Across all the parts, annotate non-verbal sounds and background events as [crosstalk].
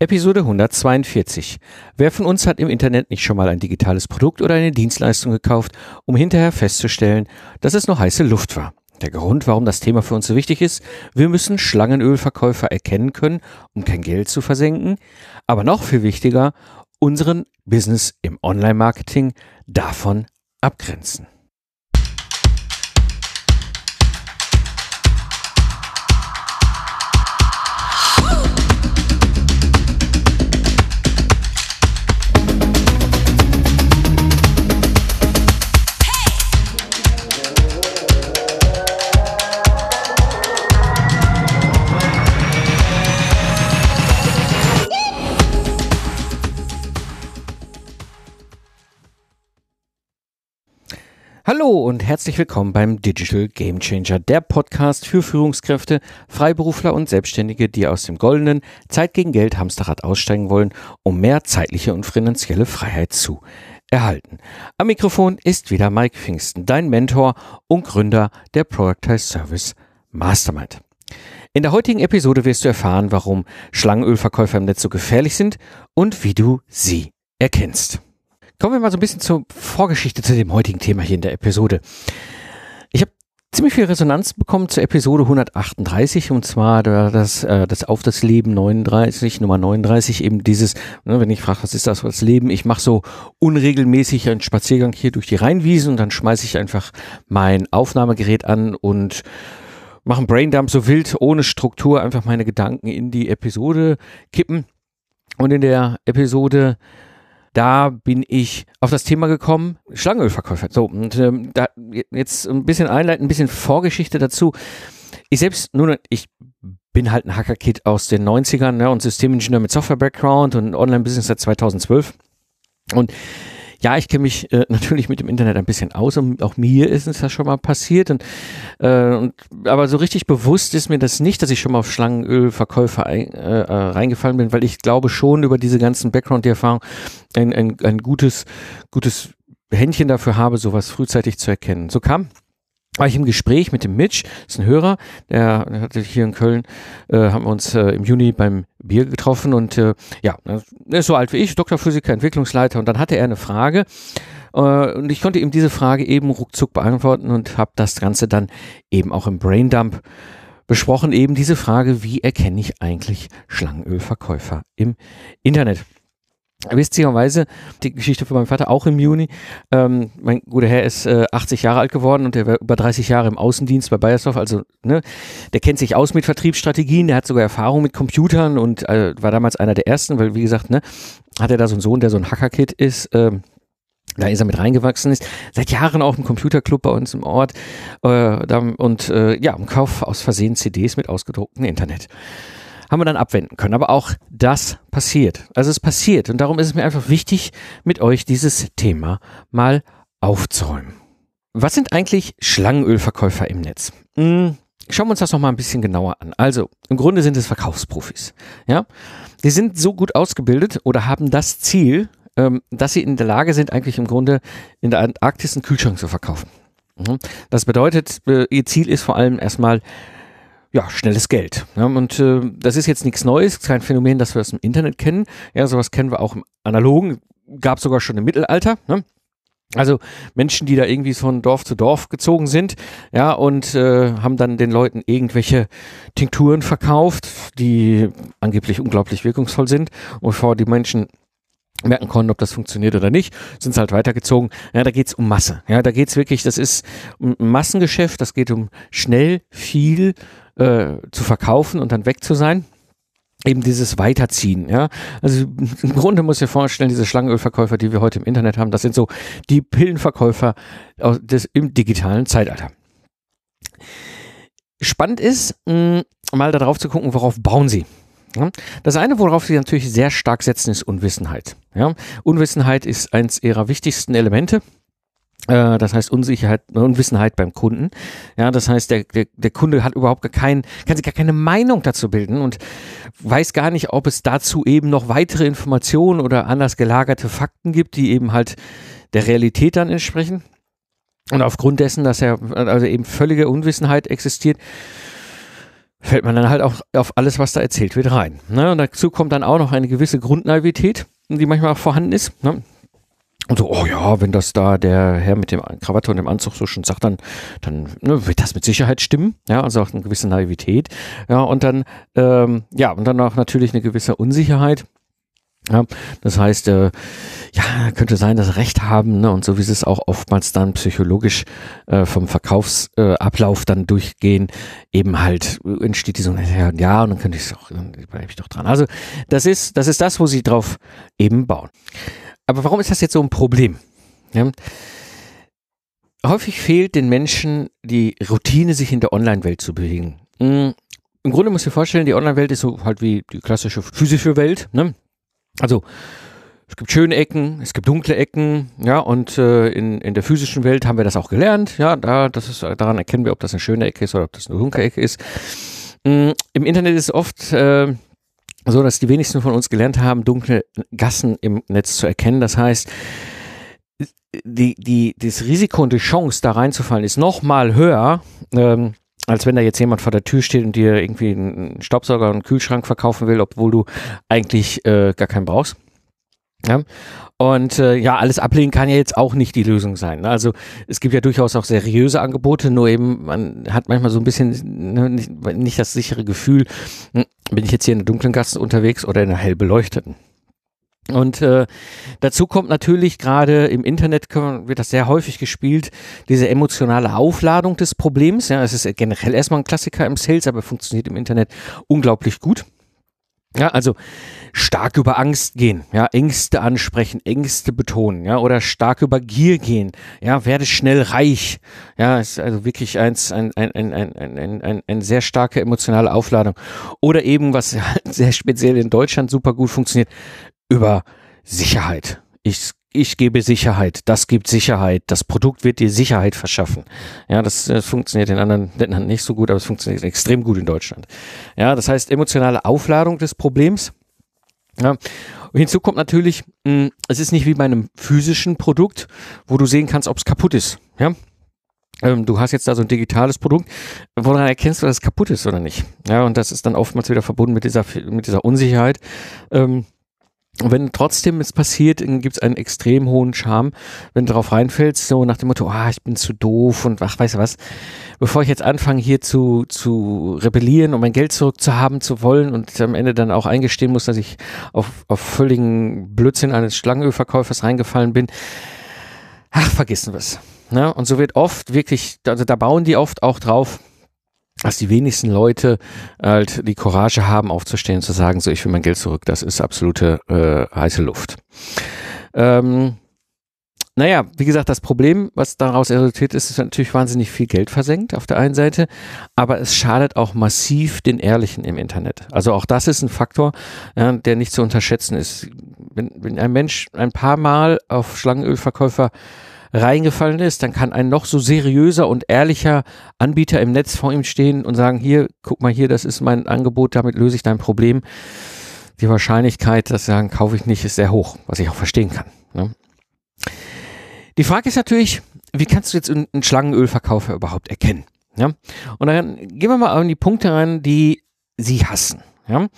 Episode 142. Wer von uns hat im Internet nicht schon mal ein digitales Produkt oder eine Dienstleistung gekauft, um hinterher festzustellen, dass es nur heiße Luft war? Der Grund, warum das Thema für uns so wichtig ist, wir müssen Schlangenölverkäufer erkennen können, um kein Geld zu versenken, aber noch viel wichtiger, unseren Business im Online-Marketing davon abgrenzen. Hallo und herzlich willkommen beim Digital Game Changer, der Podcast für Führungskräfte, Freiberufler und Selbstständige, die aus dem goldenen Zeit gegen Geld Hamsterrad aussteigen wollen, um mehr zeitliche und finanzielle Freiheit zu erhalten. Am Mikrofon ist wieder Mike Pfingsten, dein Mentor und Gründer der Productize Service Mastermind. In der heutigen Episode wirst du erfahren, warum Schlangenölverkäufer im Netz so gefährlich sind und wie du sie erkennst. Kommen wir mal so ein bisschen zur Vorgeschichte zu dem heutigen Thema hier in der Episode. Ich habe ziemlich viel Resonanz bekommen zur Episode 138 und zwar das, äh, das Auf das Leben 39, Nummer 39, eben dieses, ne, wenn ich frage, was ist das für das Leben? Ich mache so unregelmäßig einen Spaziergang hier durch die Rheinwiesen und dann schmeiße ich einfach mein Aufnahmegerät an und mache einen Braindump so wild, ohne Struktur, einfach meine Gedanken in die Episode kippen. Und in der Episode da bin ich auf das Thema gekommen, Schlangenölverkäufer. So, und ähm, da jetzt ein bisschen einleiten, ein bisschen Vorgeschichte dazu. Ich selbst, nun, ich bin halt ein Hacker-Kid aus den 90ern ne, und Systemingenieur mit Software-Background und Online-Business seit 2012. Und ja, ich kenne mich äh, natürlich mit dem Internet ein bisschen aus und auch mir ist es ja schon mal passiert. Und, äh, und, aber so richtig bewusst ist mir das nicht, dass ich schon mal auf Schlangenölverkäufer ein, äh, äh, reingefallen bin, weil ich glaube schon über diese ganzen Background, die Erfahrung, ein, ein, ein gutes, gutes Händchen dafür habe, sowas frühzeitig zu erkennen. So kam war ich im Gespräch mit dem Mitch, das ist ein Hörer, der, hatte hier in Köln, äh, haben wir uns äh, im Juni beim Bier getroffen und äh, ja, er ist so alt wie ich, Doktorphysiker, Entwicklungsleiter und dann hatte er eine Frage äh, und ich konnte ihm diese Frage eben ruckzuck beantworten und habe das Ganze dann eben auch im Braindump besprochen, eben diese Frage, wie erkenne ich eigentlich Schlangenölverkäufer im Internet? Witzigerweise, die Geschichte von meinem Vater auch im Juni. Ähm, mein guter Herr ist äh, 80 Jahre alt geworden und der war über 30 Jahre im Außendienst bei Bayersdorf. Also, ne, der kennt sich aus mit Vertriebsstrategien, der hat sogar Erfahrung mit Computern und äh, war damals einer der ersten, weil, wie gesagt, ne, hat er da so einen Sohn, der so ein Hacker-Kid ist. Ähm, da ist er mit reingewachsen ist, seit Jahren auch im Computerclub bei uns im Ort äh, und äh, ja, im Kauf aus Versehen CDs mit ausgedrucktem Internet haben wir dann abwenden können. Aber auch das passiert. Also es passiert. Und darum ist es mir einfach wichtig, mit euch dieses Thema mal aufzuräumen. Was sind eigentlich Schlangenölverkäufer im Netz? Hm, schauen wir uns das noch mal ein bisschen genauer an. Also, im Grunde sind es Verkaufsprofis. Ja, die sind so gut ausgebildet oder haben das Ziel, ähm, dass sie in der Lage sind, eigentlich im Grunde in der Antarktis einen Kühlschrank zu verkaufen. Mhm. Das bedeutet, äh, ihr Ziel ist vor allem erstmal ja, schnelles Geld. Ja, und äh, das ist jetzt nichts Neues, kein Phänomen, das wir aus dem Internet kennen. Ja, sowas kennen wir auch im Analogen, gab sogar schon im Mittelalter. Ne? Also Menschen, die da irgendwie von Dorf zu Dorf gezogen sind, ja, und äh, haben dann den Leuten irgendwelche Tinkturen verkauft, die angeblich unglaublich wirkungsvoll sind. Und bevor die Menschen merken konnten, ob das funktioniert oder nicht, sind halt weitergezogen. Ja, da geht's um Masse. Ja, da geht's wirklich, das ist ein Massengeschäft, das geht um schnell, viel äh, zu verkaufen und dann weg zu sein eben dieses Weiterziehen, ja. Also im Grunde muss ich vorstellen, diese Schlangenölverkäufer, die wir heute im Internet haben, das sind so die Pillenverkäufer aus des, im digitalen Zeitalter. Spannend ist, mh, mal darauf zu gucken, worauf bauen sie. Ja? Das eine, worauf sie natürlich sehr stark setzen, ist Unwissenheit. Ja? Unwissenheit ist eins ihrer wichtigsten Elemente das heißt Unsicherheit, Unwissenheit beim Kunden. Ja, das heißt, der, der, der Kunde hat überhaupt gar keinen, kann sich gar keine Meinung dazu bilden und weiß gar nicht, ob es dazu eben noch weitere Informationen oder anders gelagerte Fakten gibt, die eben halt der Realität dann entsprechen. Und aufgrund dessen, dass er also eben völlige Unwissenheit existiert, fällt man dann halt auch auf alles, was da erzählt wird, rein. Ne? Und dazu kommt dann auch noch eine gewisse Grundnaivität, die manchmal auch vorhanden ist. Ne? Und so, oh ja, wenn das da der Herr mit dem Krawatte und dem Anzug so schon sagt, dann, dann ne, wird das mit Sicherheit stimmen. Ja, also auch eine gewisse Naivität. Ja, und dann, ähm, ja, und dann auch natürlich eine gewisse Unsicherheit. Ja, das heißt, äh, ja, könnte sein, dass Recht haben, ne, und so wie sie es auch oftmals dann psychologisch äh, vom Verkaufsablauf äh, dann durchgehen, eben halt entsteht die so, ja, und dann könnte ich es auch, dann bleibe ich doch dran. Also das ist, das ist das, wo sie drauf eben bauen. Aber warum ist das jetzt so ein Problem? Ja? Häufig fehlt den Menschen die Routine, sich in der Online-Welt zu bewegen. Mhm. Im Grunde muss ich dir vorstellen, die Online-Welt ist so halt wie die klassische physische Welt. Ne? Also es gibt schöne Ecken, es gibt dunkle Ecken, ja, und äh, in, in der physischen Welt haben wir das auch gelernt, ja, da, das ist, daran erkennen wir, ob das eine schöne Ecke ist oder ob das eine dunkle Ecke ist. Mhm. Im Internet ist oft äh, so dass die wenigsten von uns gelernt haben, dunkle Gassen im Netz zu erkennen. Das heißt, die, die, das Risiko und die Chance, da reinzufallen, ist noch mal höher, ähm, als wenn da jetzt jemand vor der Tür steht und dir irgendwie einen Staubsauger und einen Kühlschrank verkaufen will, obwohl du eigentlich äh, gar keinen brauchst. Ja? Und äh, ja, alles ablehnen kann ja jetzt auch nicht die Lösung sein. Ne? Also es gibt ja durchaus auch seriöse Angebote, nur eben man hat manchmal so ein bisschen ne, nicht, nicht das sichere Gefühl, hm, bin ich jetzt hier in der dunklen Gasse unterwegs oder in einer hell beleuchteten. Und äh, dazu kommt natürlich gerade im Internet wird das sehr häufig gespielt, diese emotionale Aufladung des Problems. Ja, es ist generell erstmal ein Klassiker im Sales, aber funktioniert im Internet unglaublich gut. Ja, also stark über Angst gehen, ja, Ängste ansprechen, Ängste betonen, ja, oder stark über Gier gehen, ja, werde schnell reich, ja, ist also wirklich eins, ein, ein, ein, ein, ein, ein, ein sehr starke emotionale Aufladung. Oder eben, was [laughs] sehr speziell in Deutschland super gut funktioniert, über Sicherheit. Ich ich gebe Sicherheit, das gibt Sicherheit, das Produkt wird dir Sicherheit verschaffen. Ja, das, das funktioniert in anderen Ländern nicht so gut, aber es funktioniert extrem gut in Deutschland. Ja, das heißt emotionale Aufladung des Problems. Ja. Hinzu kommt natürlich, mh, hm, es ist nicht wie bei einem physischen Produkt, wo du sehen kannst, ob es kaputt ist. Ja, ähm, du hast jetzt da so ein digitales Produkt, woran erkennst du, dass es kaputt ist oder nicht? Ja, und das ist dann oftmals wieder verbunden mit dieser, mit dieser Unsicherheit. Ähm, und wenn trotzdem es passiert, gibt es einen extrem hohen Charme, wenn du darauf reinfällst, so nach dem Motto, ah, ich bin zu doof und ach, weißt du was, bevor ich jetzt anfange hier zu, zu rebellieren, um mein Geld zurückzuhaben zu wollen und am Ende dann auch eingestehen muss, dass ich auf, auf völligen Blödsinn eines Schlangenölverkäufers reingefallen bin, ach, vergessen wir's. Ne? Und so wird oft wirklich, also da bauen die oft auch drauf, dass die wenigsten Leute halt die Courage haben, aufzustehen und zu sagen, so ich will mein Geld zurück. Das ist absolute äh, heiße Luft. Ähm, naja, wie gesagt, das Problem, was daraus resultiert ist, ist natürlich wahnsinnig viel Geld versenkt auf der einen Seite, aber es schadet auch massiv den Ehrlichen im Internet. Also auch das ist ein Faktor, ja, der nicht zu unterschätzen ist. Wenn, wenn ein Mensch ein paar Mal auf Schlangenölverkäufer reingefallen ist, dann kann ein noch so seriöser und ehrlicher Anbieter im Netz vor ihm stehen und sagen, hier, guck mal hier, das ist mein Angebot, damit löse ich dein Problem. Die Wahrscheinlichkeit, dass sie sagen, kaufe ich nicht, ist sehr hoch, was ich auch verstehen kann. Ne? Die Frage ist natürlich, wie kannst du jetzt einen Schlangenölverkäufer überhaupt erkennen? Ja? Und dann gehen wir mal an die Punkte rein, die sie hassen. Ja?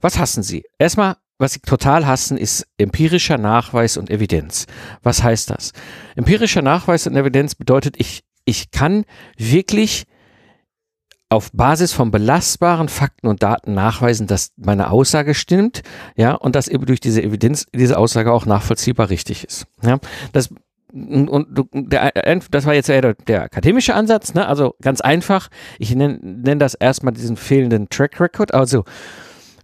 Was hassen sie? Erstmal was sie total hassen, ist empirischer Nachweis und Evidenz. Was heißt das? Empirischer Nachweis und Evidenz bedeutet, ich, ich kann wirklich auf Basis von belastbaren Fakten und Daten nachweisen, dass meine Aussage stimmt, ja, und dass eben durch diese Evidenz diese Aussage auch nachvollziehbar richtig ist. Ja, das und der, das war jetzt eher der, akademische Ansatz, ne? Also ganz einfach. Ich nenne nenn das erstmal diesen fehlenden Track Record. Also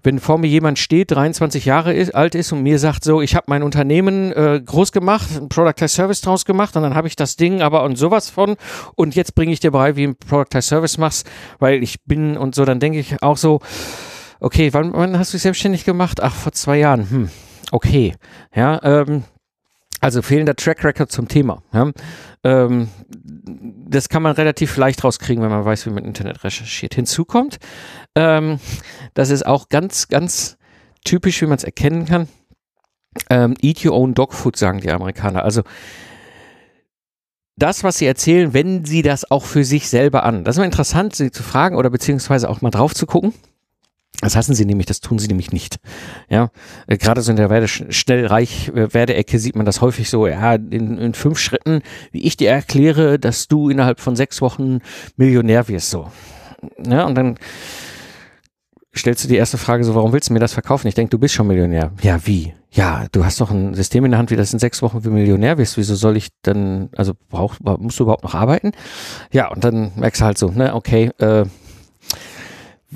wenn vor mir jemand steht, 23 Jahre ist, alt ist und mir sagt so, ich habe mein Unternehmen äh, groß gemacht, ein Product as Service draus gemacht und dann habe ich das Ding aber und sowas von und jetzt bringe ich dir bei, wie ein Product as Service machst, weil ich bin und so, dann denke ich auch so, okay, wann, wann hast du dich selbstständig gemacht? Ach, vor zwei Jahren. Hm, okay, ja, ähm, also fehlender Track Record zum Thema. Ja? Ähm, das kann man relativ leicht rauskriegen, wenn man weiß, wie man Internet recherchiert. Hinzu kommt, ähm, das ist auch ganz, ganz typisch, wie man es erkennen kann. Ähm, eat your own dog food, sagen die Amerikaner. Also das, was sie erzählen, wenden sie das auch für sich selber an. Das ist mal interessant, sie zu fragen oder beziehungsweise auch mal drauf zu gucken. Das hassen sie nämlich, das tun sie nämlich nicht. Ja, äh, gerade so in der Werde, schnell reich äh, Werdeecke sieht man das häufig so, ja, in, in fünf Schritten, wie ich dir erkläre, dass du innerhalb von sechs Wochen Millionär wirst, so. Ja, und dann stellst du die erste Frage so, warum willst du mir das verkaufen? Ich denke, du bist schon Millionär. Ja, wie? Ja, du hast doch ein System in der Hand, wie das in sechs Wochen wie Millionär wirst. Wieso soll ich dann, also brauch, musst du überhaupt noch arbeiten? Ja, und dann merkst du halt so, ne, okay, äh,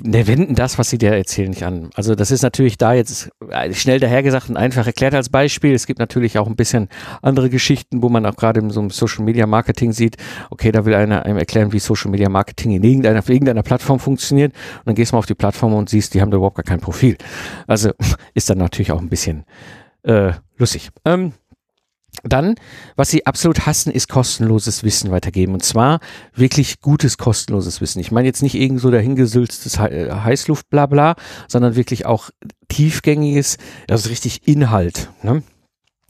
ne, wenden das, was sie dir erzählen, nicht an. Also das ist natürlich da jetzt äh, schnell dahergesagt und einfach erklärt als Beispiel. Es gibt natürlich auch ein bisschen andere Geschichten, wo man auch gerade in so einem Social Media Marketing sieht, okay, da will einer einem erklären, wie Social Media Marketing in irgendeiner, auf irgendeiner Plattform funktioniert. Und dann gehst du mal auf die Plattform und siehst, die haben da überhaupt gar kein Profil. Also [laughs] ist dann natürlich auch ein bisschen äh, lustig. Ähm, dann, was sie absolut hassen, ist kostenloses Wissen weitergeben. Und zwar wirklich gutes kostenloses Wissen. Ich meine jetzt nicht irgend so dahingesülztes äh, Heißluft, bla bla, sondern wirklich auch tiefgängiges, also richtig Inhalt. Ne?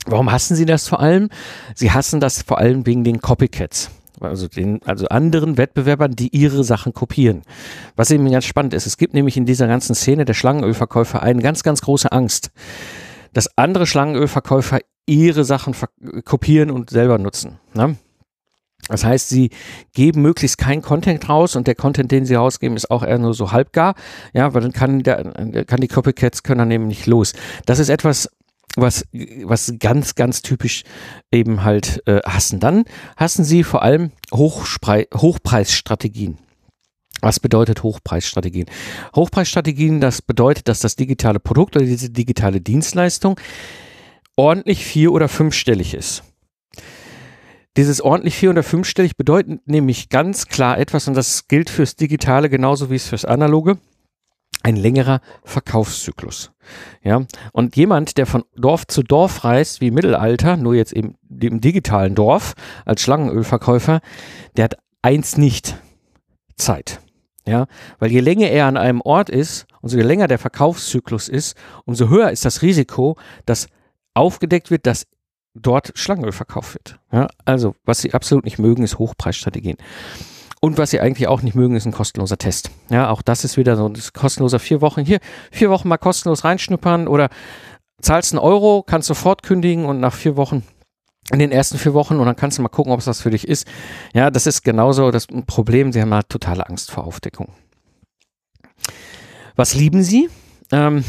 Warum hassen sie das vor allem? Sie hassen das vor allem wegen den Copycats. Also, den, also anderen Wettbewerbern, die ihre Sachen kopieren. Was eben ganz spannend ist, es gibt nämlich in dieser ganzen Szene der Schlangenölverkäufer eine ganz, ganz große Angst, dass andere Schlangenölverkäufer ihre Sachen kopieren und selber nutzen. Ne? Das heißt, sie geben möglichst keinen Content raus und der Content, den sie rausgeben, ist auch eher nur so halbgar. Ja, weil dann kann, der, kann die Copycats können dann eben nicht los. Das ist etwas, was, was ganz, ganz typisch eben halt äh, hassen. Dann hassen sie vor allem Hochspre Hochpreisstrategien. Was bedeutet Hochpreisstrategien? Hochpreisstrategien, das bedeutet, dass das digitale Produkt oder diese digitale Dienstleistung ordentlich vier- oder fünfstellig ist. Dieses ordentlich vier- oder fünfstellig bedeutet nämlich ganz klar etwas, und das gilt fürs Digitale genauso wie es fürs Analoge, ein längerer Verkaufszyklus. Ja, und jemand, der von Dorf zu Dorf reist, wie im Mittelalter, nur jetzt eben im digitalen Dorf als Schlangenölverkäufer, der hat eins nicht, Zeit. Ja, weil je länger er an einem Ort ist, umso länger der Verkaufszyklus ist, umso höher ist das Risiko, dass aufgedeckt wird, dass dort Schlangenöl verkauft wird. Ja, also, was sie absolut nicht mögen, ist Hochpreisstrategien. Und was sie eigentlich auch nicht mögen, ist ein kostenloser Test. Ja, auch das ist wieder so ein kostenloser vier Wochen. Hier, vier Wochen mal kostenlos reinschnuppern oder zahlst einen Euro, kannst sofort kündigen und nach vier Wochen in den ersten vier Wochen und dann kannst du mal gucken, ob es das für dich ist. Ja, das ist genauso das Problem. Sie haben halt totale Angst vor Aufdeckung. Was lieben sie? Ähm,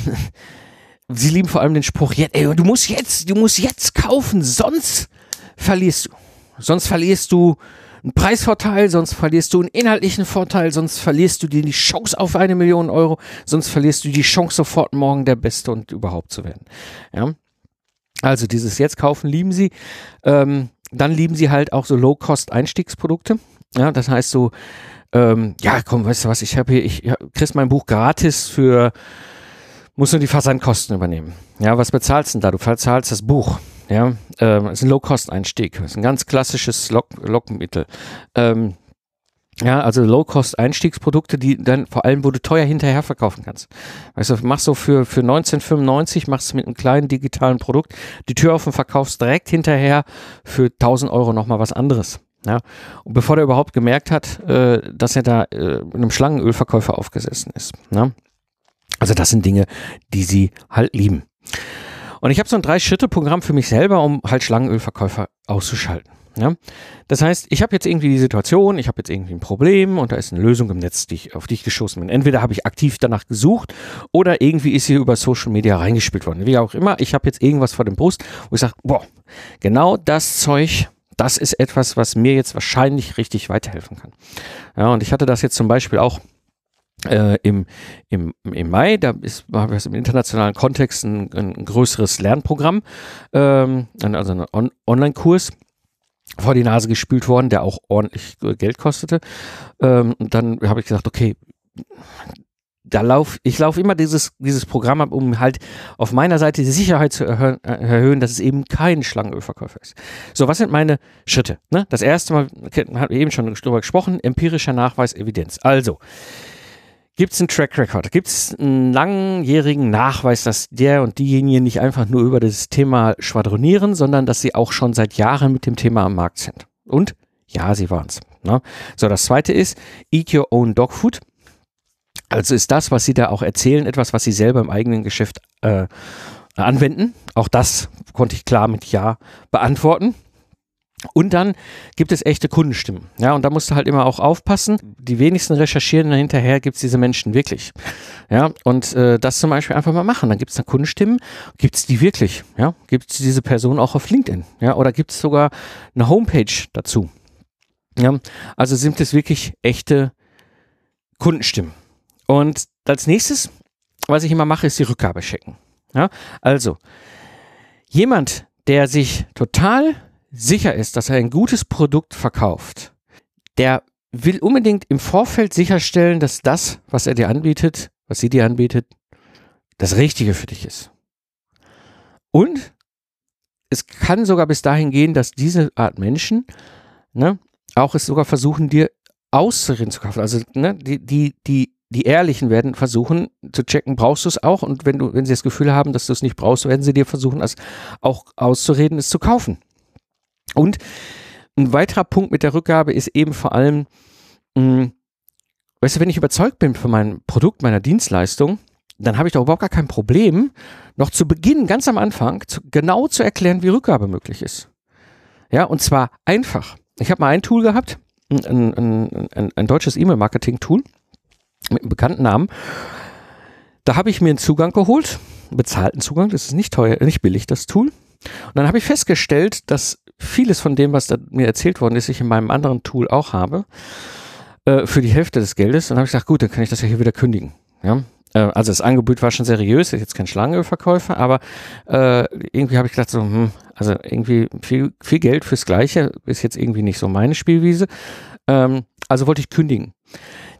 sie lieben vor allem den Spruch, ey, du musst jetzt, du musst jetzt kaufen, sonst verlierst du. Sonst verlierst du einen Preisvorteil, sonst verlierst du einen inhaltlichen Vorteil, sonst verlierst du dir die Chance auf eine Million Euro, sonst verlierst du die Chance sofort morgen der Beste und überhaupt zu werden. Ja. Also dieses Jetzt kaufen lieben sie. Ähm, dann lieben sie halt auch so Low-Cost-Einstiegsprodukte. Ja, das heißt so, ähm, ja, komm, weißt du was, ich habe hier, ich ja, kriegst mein Buch gratis für musst du die Versandkosten übernehmen. Ja, was bezahlst du denn da? Du bezahlst das Buch. Ja, ähm, ist ein Low-Cost-Einstieg. Ist ein ganz klassisches Lock Lockmittel. Ähm, ja, also Low-Cost-Einstiegsprodukte, die dann vor allem, wo du teuer hinterher verkaufen kannst. Weißt du, machst du für, für 1995, machst du mit einem kleinen digitalen Produkt die Tür auf und verkaufst direkt hinterher für 1000 Euro nochmal was anderes. Ja, und bevor der überhaupt gemerkt hat, äh, dass er da äh, einem Schlangenölverkäufer aufgesessen ist. Ne? Also das sind Dinge, die sie halt lieben. Und ich habe so ein Drei-Schritte-Programm für mich selber, um halt Schlangenölverkäufer auszuschalten. Ja? Das heißt, ich habe jetzt irgendwie die Situation, ich habe jetzt irgendwie ein Problem und da ist eine Lösung im Netz, die ich, auf die ich geschossen bin. Entweder habe ich aktiv danach gesucht oder irgendwie ist sie über Social Media reingespielt worden. Wie auch immer, ich habe jetzt irgendwas vor dem Brust, wo ich sage, boah, genau das Zeug, das ist etwas, was mir jetzt wahrscheinlich richtig weiterhelfen kann. Ja, und ich hatte das jetzt zum Beispiel auch äh, im, im, im Mai, da ist, war es im internationalen Kontext ein, ein größeres Lernprogramm, ähm, also ein On Online-Kurs vor die Nase gespült worden, der auch ordentlich Geld kostete. Ähm, und dann habe ich gesagt, okay, da lauf, ich laufe immer dieses, dieses Programm ab, um halt auf meiner Seite die Sicherheit zu erhöhen, dass es eben kein Schlangenölverkäufer ist. So, was sind meine Schritte? Ne? Das erste Mal, haben wir eben schon drüber gesprochen, empirischer Nachweis, Evidenz. Also, Gibt es einen Track Record? Gibt es einen langjährigen Nachweis, dass der und diejenigen nicht einfach nur über das Thema schwadronieren, sondern dass sie auch schon seit Jahren mit dem Thema am Markt sind? Und Ja, sie waren's. Ne? So, das zweite ist, eat your own dog food. Also ist das, was sie da auch erzählen, etwas, was sie selber im eigenen Geschäft äh, anwenden. Auch das konnte ich klar mit Ja beantworten. Und dann gibt es echte Kundenstimmen. Ja, und da musst du halt immer auch aufpassen. Die wenigsten recherchieren hinterher, gibt es diese Menschen wirklich. Ja, und äh, das zum Beispiel einfach mal machen. Dann gibt es da Kundenstimmen. Gibt es die wirklich? Ja, gibt es diese Person auch auf LinkedIn? Ja, oder gibt es sogar eine Homepage dazu? Ja, also sind es wirklich echte Kundenstimmen. Und als nächstes, was ich immer mache, ist die Rückgabe checken. Ja, also jemand, der sich total sicher ist, dass er ein gutes Produkt verkauft, der will unbedingt im Vorfeld sicherstellen, dass das, was er dir anbietet, was sie dir anbietet, das Richtige für dich ist. Und es kann sogar bis dahin gehen, dass diese Art Menschen ne, auch es sogar versuchen, dir auszureden zu kaufen. Also ne, die, die, die, die Ehrlichen werden versuchen zu checken, brauchst du es auch? Und wenn du, wenn sie das Gefühl haben, dass du es nicht brauchst, werden sie dir versuchen, es auch auszureden, es zu kaufen. Und ein weiterer Punkt mit der Rückgabe ist eben vor allem, mh, hm, weißt du, wenn ich überzeugt bin von meinem Produkt, meiner Dienstleistung, dann habe ich doch überhaupt gar kein Problem, noch zu Beginn, ganz am Anfang, zu, genau zu erklären, wie Rückgabe möglich ist. Ja, und zwar einfach. Ich habe mal ein Tool gehabt, ein, ein, ein, ein deutsches E-Mail-Marketing-Tool mit einem bekannten Namen. Da habe ich mir einen Zugang geholt, bezahlten Zugang, das ist nicht teuer, nicht billig, das Tool. Und dann habe ich festgestellt, dass vieles von dem, was mir erzählt worden ist, ich in meinem anderen Tool auch habe, äh, für die Hälfte des Geldes. Und dann habe ich gesagt, gut, dann kann ich das ja hier wieder kündigen. Ja? Äh, also das Angebot war schon seriös, ist jetzt kein Schlangenölverkäufer, aber äh, irgendwie habe ich gedacht, so, hm, also irgendwie viel, viel Geld fürs Gleiche ist jetzt irgendwie nicht so meine Spielwiese. Ähm, also wollte ich kündigen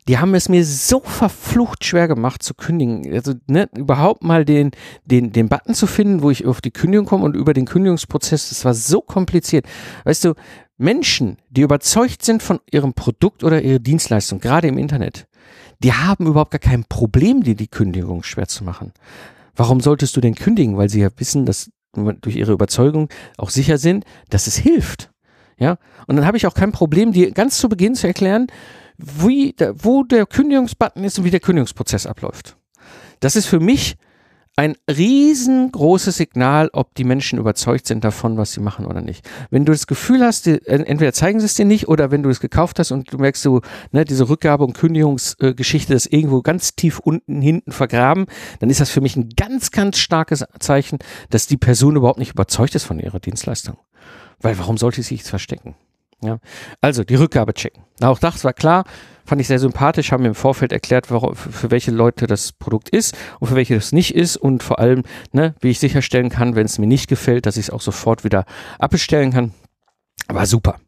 die haben es mir so verflucht schwer gemacht zu kündigen. Also ne, überhaupt mal den, den, den Button zu finden, wo ich auf die Kündigung komme und über den Kündigungsprozess, das war so kompliziert. Weißt du, Menschen, die überzeugt sind von ihrem Produkt oder ihrer Dienstleistung, gerade im Internet, die haben überhaupt gar kein Problem, dir die Kündigung schwer zu machen. Warum solltest du denn kündigen? Weil sie ja wissen, dass durch ihre Überzeugung auch sicher sind, dass es hilft. Ja, und dann habe ich auch kein Problem, dir ganz zu Beginn zu erklären, wie, wo der Kündigungsbutton ist und wie der Kündigungsprozess abläuft. Das ist für mich ein riesengroßes Signal, ob die Menschen überzeugt sind davon, was sie machen oder nicht. Wenn du das Gefühl hast, entweder zeigen sie es dir nicht oder wenn du es gekauft hast und du merkst so, ne, diese Rückgabe- und Kündigungsgeschichte ist irgendwo ganz tief unten hinten vergraben, dann ist das für mich ein ganz, ganz starkes Zeichen, dass die Person überhaupt nicht überzeugt ist von ihrer Dienstleistung. Weil warum sollte sie sich verstecken? Ja. Also die Rückgabe checken. Auch das war klar, fand ich sehr sympathisch, haben mir im Vorfeld erklärt, warum, für welche Leute das Produkt ist und für welche das nicht ist und vor allem, ne, wie ich sicherstellen kann, wenn es mir nicht gefällt, dass ich es auch sofort wieder abbestellen kann. War super.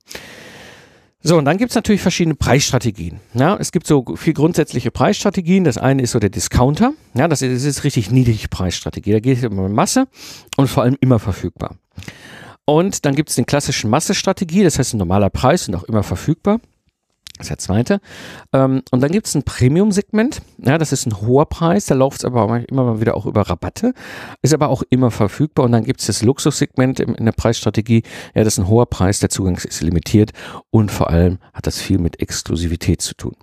So, und dann gibt es natürlich verschiedene Preisstrategien. Ja, es gibt so vier grundsätzliche Preisstrategien. Das eine ist so der Discounter. Ja, das ist, das ist richtig niedrige Preisstrategie. Da geht es um Masse und vor allem immer verfügbar. Und dann gibt es den klassischen Massestrategie, das heißt ein normaler Preis und auch immer verfügbar. Das ist der zweite. Ähm, und dann gibt es ein Premium-Segment. Ja, das ist ein hoher Preis, da läuft es aber immer mal wieder auch über Rabatte, ist aber auch immer verfügbar. Und dann gibt es das Luxussegment in, in der Preisstrategie. Ja, das ist ein hoher Preis, der Zugang ist limitiert und vor allem hat das viel mit Exklusivität zu tun.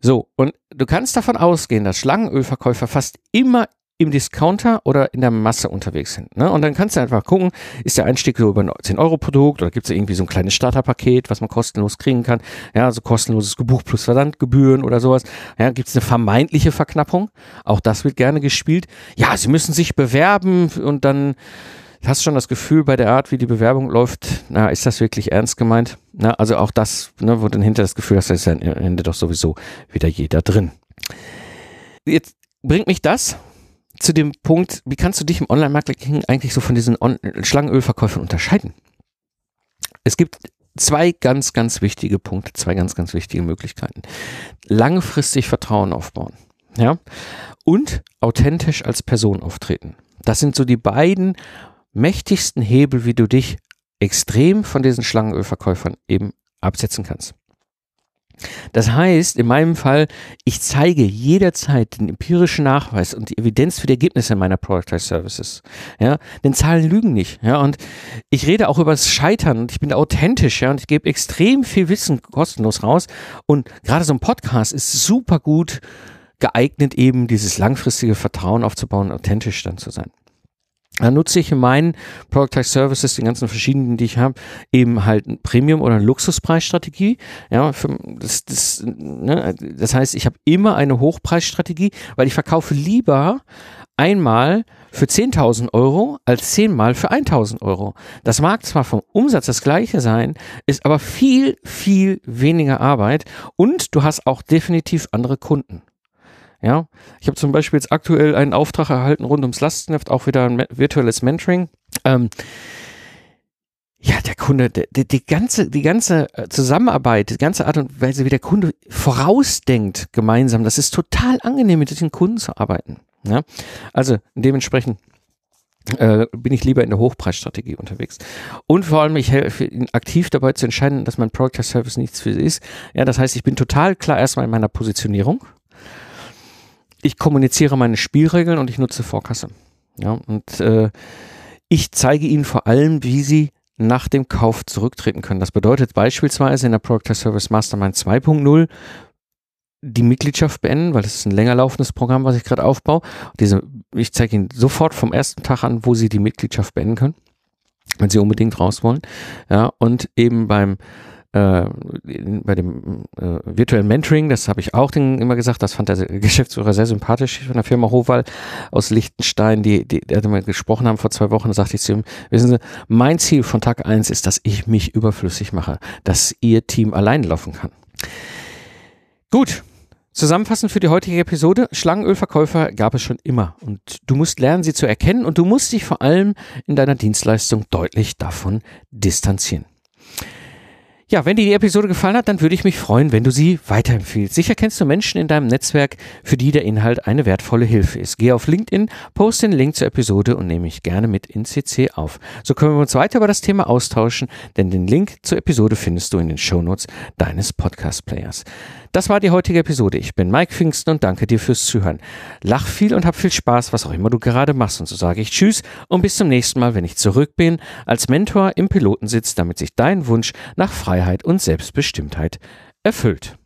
So, und du kannst davon ausgehen, dass Schlangenölverkäufer fast immer im Discounter oder in der Masse unterwegs sind. Ne? Und dann kannst du einfach gucken, ist der Einstieg so über ein 10-Euro-Produkt oder gibt es irgendwie so ein kleines Starterpaket, was man kostenlos kriegen kann. Ja, so kostenloses Gebuch plus Versandgebühren oder sowas. Ja, gibt es eine vermeintliche Verknappung. Auch das wird gerne gespielt. Ja, sie müssen sich bewerben und dann hast du schon das Gefühl bei der Art, wie die Bewerbung läuft, na, ist das wirklich ernst gemeint? Na, also auch das, ne, wo dann hinter das Gefühl hast, da ist am Ende doch sowieso wieder jeder drin. Jetzt bringt mich das zu dem Punkt, wie kannst du dich im Online-Marketing eigentlich so von diesen On Schlangenölverkäufern unterscheiden? Es gibt zwei ganz, ganz wichtige Punkte, zwei ganz, ganz wichtige Möglichkeiten. Langfristig Vertrauen aufbauen, ja, und authentisch als Person auftreten. Das sind so die beiden mächtigsten Hebel, wie du dich extrem von diesen Schlangenölverkäufern eben absetzen kannst. Das heißt, in meinem Fall, ich zeige jederzeit den empirischen Nachweis und die Evidenz für die Ergebnisse meiner Productized Services. Ja, denn Zahlen lügen nicht. Ja, und ich rede auch über das Scheitern und ich bin authentisch. Ja, und ich gebe extrem viel Wissen kostenlos raus. Und gerade so ein Podcast ist super gut geeignet, eben dieses langfristige Vertrauen aufzubauen, authentisch dann zu sein. Da nutze ich in meinen Productized Services, den ganzen verschiedenen, die ich habe, eben halt ein Premium- oder eine Luxuspreisstrategie. Ja, für, das, das, ne, das heißt, ich habe immer eine Hochpreisstrategie, weil ich verkaufe lieber einmal für 10.000 Euro als zehnmal für 1.000 Euro. Das mag zwar vom Umsatz das gleiche sein, ist aber viel, viel weniger Arbeit und du hast auch definitiv andere Kunden. Ja, ich habe zum Beispiel jetzt aktuell einen Auftrag erhalten rund ums Lastenheft, auch wieder ein virtuelles Mentoring. Ähm, ja, der Kunde, die, die, ganze, die ganze äh, Zusammenarbeit, die ganze Art und Weise, wie der Kunde vorausdenkt gemeinsam, das ist total angenehm, mit diesen Kunden zu arbeiten. Ja? Also dementsprechend äh, bin ich lieber in der Hochpreisstrategie unterwegs. Und vor allem, ich helfe ihn aktiv dabei zu entscheiden, dass mein Product Service nichts für sie ist. Ja, das heißt, ich bin total klar erstmal in meiner Positionierung ich kommuniziere meine Spielregeln und ich nutze Vorkasse. Ja, und äh, ich zeige Ihnen vor allem, wie Sie nach dem Kauf zurücktreten können. Das bedeutet beispielsweise in der Product Service Mastermind 2.0 die Mitgliedschaft beenden, weil das ist ein länger laufendes Programm, was ich gerade aufbaue. Diese, ich zeige Ihnen sofort vom ersten Tag an, wo Sie die Mitgliedschaft beenden können, wenn Sie unbedingt raus wollen. Ja, und eben beim bei dem äh, virtuellen Mentoring, das habe ich auch den, immer gesagt, das fand der Geschäftsführer sehr sympathisch von der Firma Hohwall aus Liechtenstein, die, die, die wir gesprochen haben vor zwei Wochen, da sagte ich zu ihm, wissen Sie, mein Ziel von Tag eins ist, dass ich mich überflüssig mache, dass Ihr Team allein laufen kann. Gut, Zusammenfassend für die heutige Episode, Schlangenölverkäufer gab es schon immer und du musst lernen, sie zu erkennen und du musst dich vor allem in deiner Dienstleistung deutlich davon distanzieren. Ja, wenn dir die Episode gefallen hat, dann würde ich mich freuen, wenn du sie weiterempfiehlst. Sicher kennst du Menschen in deinem Netzwerk, für die der Inhalt eine wertvolle Hilfe ist. Geh auf LinkedIn, poste den Link zur Episode und nehme mich gerne mit in CC auf. So können wir uns weiter über das Thema austauschen, denn den Link zur Episode findest du in den Shownotes deines Podcast-Players. Das war die heutige Episode. Ich bin Mike Pfingsten und danke dir fürs Zuhören. Lach viel und hab viel Spaß, was auch immer du gerade machst. Und so sage ich Tschüss und bis zum nächsten Mal, wenn ich zurück bin, als Mentor im Pilotensitz, damit sich dein Wunsch nach Freiheit und Selbstbestimmtheit erfüllt.